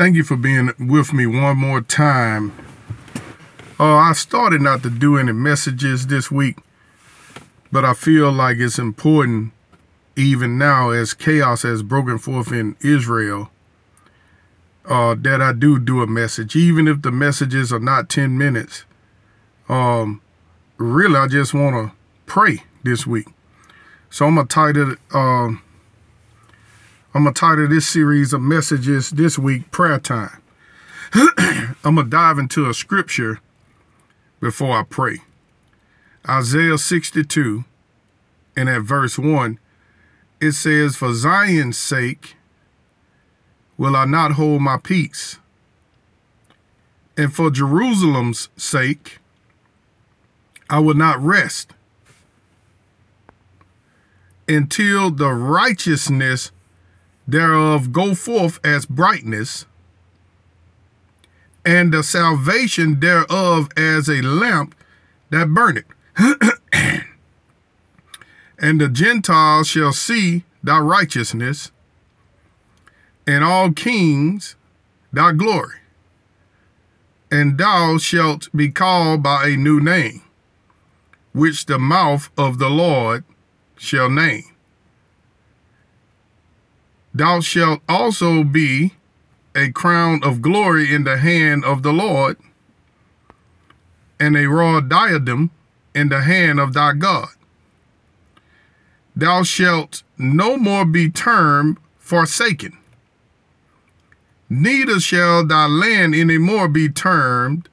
thank you for being with me one more time. Uh, I started not to do any messages this week, but I feel like it's important, even now as chaos has broken forth in Israel, uh, that I do do a message, even if the messages are not 10 minutes. Um, really, I just want to pray this week. So I'm going to title it. Um, I'm going to title this series of messages this week Prayer Time. I'm going to dive into a scripture before I pray. Isaiah 62 and at verse 1, it says, For Zion's sake will I not hold my peace, and for Jerusalem's sake I will not rest until the righteousness thereof go forth as brightness, and the salvation thereof as a lamp that burneth. and the Gentiles shall see thy righteousness, and all kings thy glory. And thou shalt be called by a new name, which the mouth of the Lord shall name. Thou shalt also be a crown of glory in the hand of the Lord, and a royal diadem in the hand of thy God. Thou shalt no more be termed forsaken, neither shall thy land any more be termed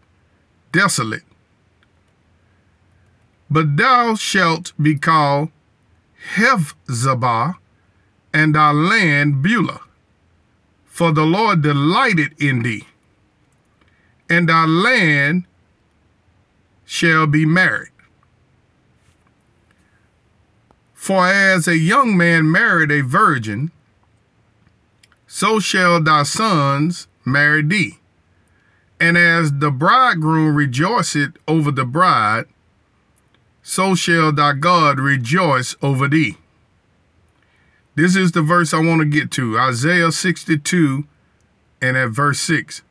desolate. But thou shalt be called Hephzibah, and thy land Beulah. For the Lord delighted in thee, and thy land shall be married. For as a young man married a virgin, so shall thy sons marry thee. And as the bridegroom rejoiceth over the bride, so shall thy God rejoice over thee. This is the verse I want to get to Isaiah 62 and at verse 6.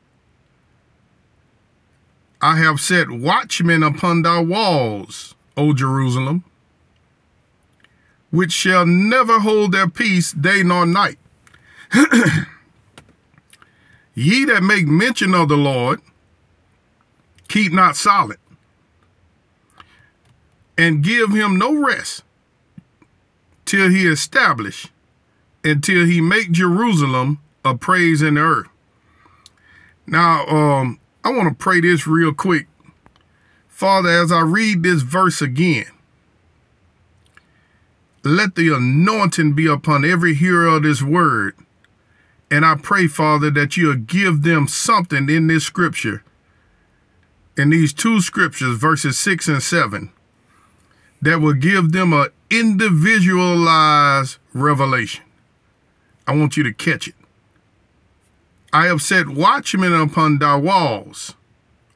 I have set watchmen upon thy walls, O Jerusalem, which shall never hold their peace day nor night. Ye that make mention of the Lord, keep not silent, and give him no rest till he establish until he make Jerusalem a praise in the earth. Now, um, I want to pray this real quick. Father, as I read this verse again, let the anointing be upon every hearer of this word. And I pray, Father, that you'll give them something in this scripture, in these two scriptures, verses six and seven, that will give them an individualized revelation. I want you to catch it. I have set watchmen upon thy walls,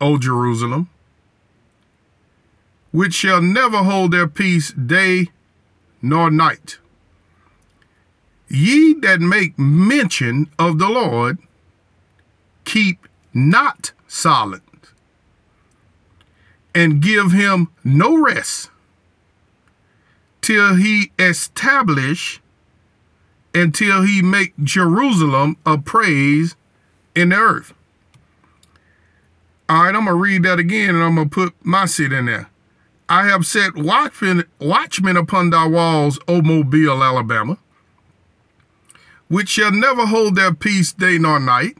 O Jerusalem, which shall never hold their peace day nor night. Ye that make mention of the Lord, keep not silent, and give him no rest till he establish until he make Jerusalem a praise in the earth. All right, I'm gonna read that again and I'm gonna put my seat in there. I have set watchmen, watchmen upon thy walls, O Mobile, Alabama, which shall never hold their peace day nor night.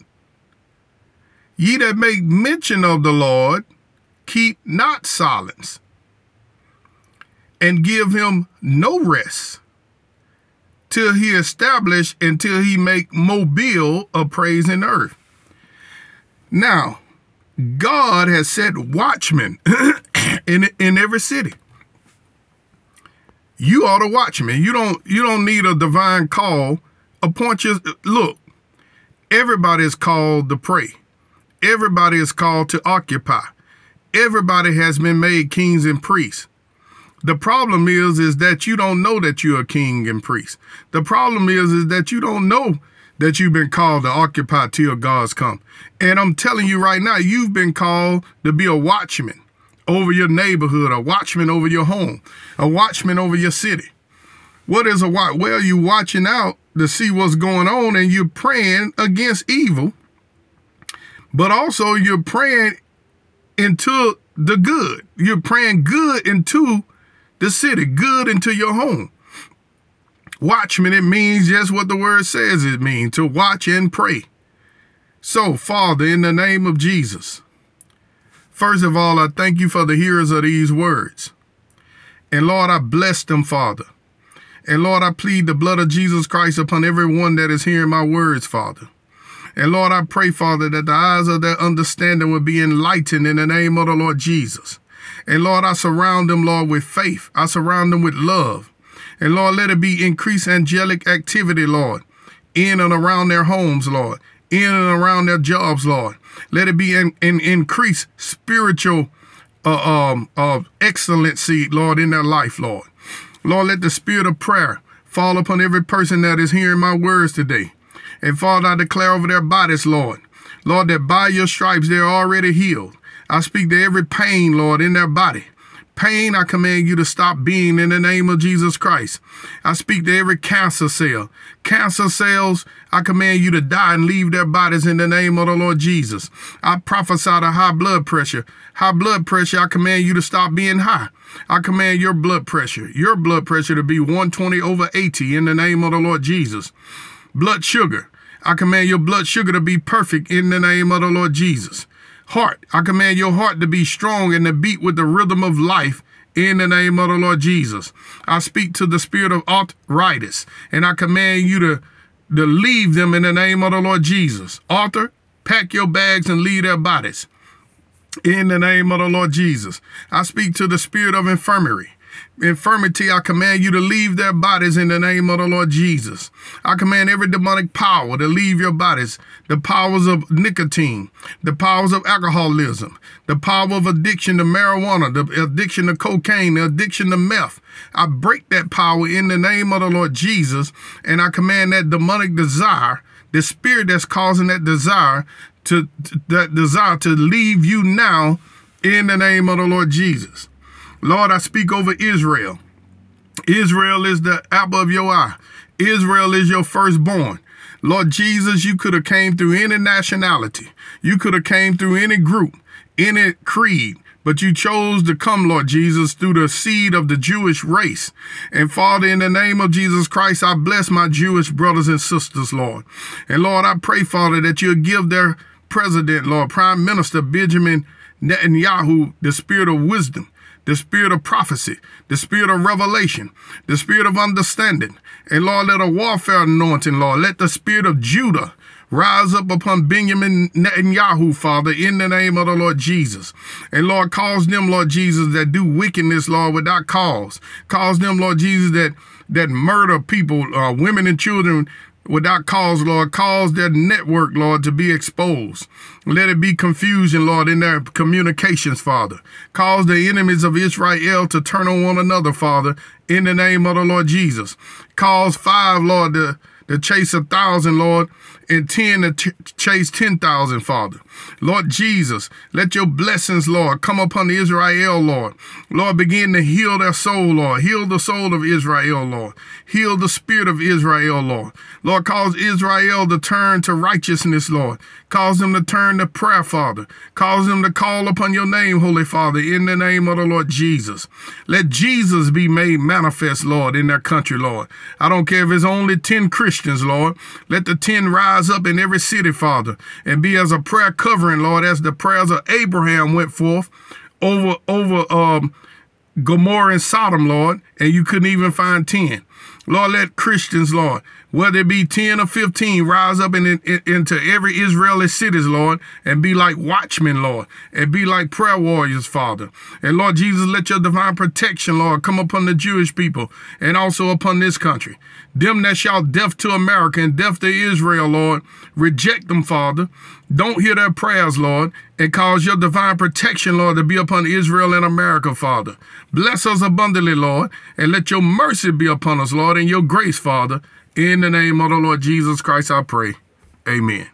Ye that make mention of the Lord, keep not silence, and give him no rest till he establish until he make Mobile a praise in earth. Now, God has set watchmen in in every city. You are the watchman. You don't you don't need a divine call. Appoint your look. Everybody is called to pray. Everybody is called to occupy. Everybody has been made kings and priests. The problem is, is that you don't know that you're a king and priest. The problem is, is that you don't know that you've been called to occupy till God's come. And I'm telling you right now, you've been called to be a watchman over your neighborhood, a watchman over your home, a watchman over your city. What is a watch? Well, you're watching out to see what's going on and you're praying against evil, but also you're praying into the good. You're praying good into the city, good into your home. Watchman, it means just what the word says it means to watch and pray. So, Father, in the name of Jesus, first of all, I thank you for the hearers of these words. And Lord, I bless them, Father. And Lord, I plead the blood of Jesus Christ upon everyone that is hearing my words, Father. And Lord, I pray, Father, that the eyes of their understanding will be enlightened in the name of the Lord Jesus. And Lord, I surround them, Lord, with faith. I surround them with love. And Lord, let it be increased angelic activity, Lord, in and around their homes, Lord, in and around their jobs, Lord. Let it be in increased spiritual uh, um, uh, excellency, Lord, in their life, Lord. Lord, let the spirit of prayer fall upon every person that is hearing my words today. And Father, I declare over their bodies, Lord, Lord, that by your stripes they're already healed. I speak to every pain, Lord, in their body. Pain, I command you to stop being in the name of Jesus Christ. I speak to every cancer cell. Cancer cells, I command you to die and leave their bodies in the name of the Lord Jesus. I prophesy to high blood pressure. High blood pressure, I command you to stop being high. I command your blood pressure, your blood pressure to be 120 over 80 in the name of the Lord Jesus. Blood sugar, I command your blood sugar to be perfect in the name of the Lord Jesus. Heart, I command your heart to be strong and to beat with the rhythm of life in the name of the Lord Jesus. I speak to the spirit of arthritis and I command you to, to leave them in the name of the Lord Jesus. Arthur, pack your bags and leave their bodies in the name of the Lord Jesus. I speak to the spirit of infirmary infirmity, I command you to leave their bodies in the name of the Lord Jesus. I command every demonic power to leave your bodies. The powers of nicotine, the powers of alcoholism, the power of addiction to marijuana, the addiction to cocaine, the addiction to meth. I break that power in the name of the Lord Jesus, and I command that demonic desire, the spirit that's causing that desire, to, that desire to leave you now in the name of the Lord Jesus. Lord, I speak over Israel. Israel is the apple of your eye. Israel is your firstborn. Lord Jesus, you could have came through any nationality. You could have came through any group, any creed, but you chose to come, Lord Jesus, through the seed of the Jewish race. And Father, in the name of Jesus Christ, I bless my Jewish brothers and sisters, Lord. And Lord, I pray, Father, that you'll give their president, Lord, Prime Minister Benjamin Netanyahu, the spirit of wisdom the spirit of prophecy, the spirit of revelation, the spirit of understanding. And Lord, let a warfare anointing, Lord, let the spirit of Judah rise up upon Benjamin Netanyahu, Father, in the name of the Lord Jesus. And Lord, cause them, Lord Jesus, that do wickedness, Lord, without cause. Cause them, Lord Jesus, that that murder people, uh, women and children without cause, Lord. Cause their network, Lord, to be exposed. Let it be confusion, Lord, in their communications, Father. Cause the enemies of Israel to turn on one another, Father, in the name of the Lord Jesus. Cause five, Lord, to, to chase a thousand, Lord, and 10 to t- chase 10,000, Father. Lord Jesus, let your blessings, Lord, come upon Israel, Lord. Lord, begin to heal their soul, Lord. Heal the soul of Israel, Lord. Heal the spirit of Israel, Lord. Lord, cause Israel to turn to righteousness, Lord. Cause them to turn to prayer, Father. Cause them to call upon your name, Holy Father, in the name of the Lord Jesus. Let Jesus be made manifest, Lord, in their country, Lord. I don't care if it's only 10 Christians, Lord. Let the 10 rise up in every city, Father, and be as a prayer covering, Lord, as the prayers of Abraham went forth over, over, um, Gomorrah and Sodom, Lord, and you couldn't even find 10. Lord, let Christians, Lord, whether it be 10 or 15, rise up in, in, into every Israeli cities, Lord, and be like watchmen, Lord, and be like prayer warriors, Father. And Lord Jesus, let your divine protection, Lord, come upon the Jewish people and also upon this country. Them that shout death to America and death to Israel, Lord, reject them, Father. Don't hear their prayers, Lord, and cause your divine protection, Lord, to be upon Israel and America, Father. Bless us abundantly, Lord, and let your mercy be upon us, Lord, and your grace, Father, In the name of the Lord Jesus Christ, I pray. Amen.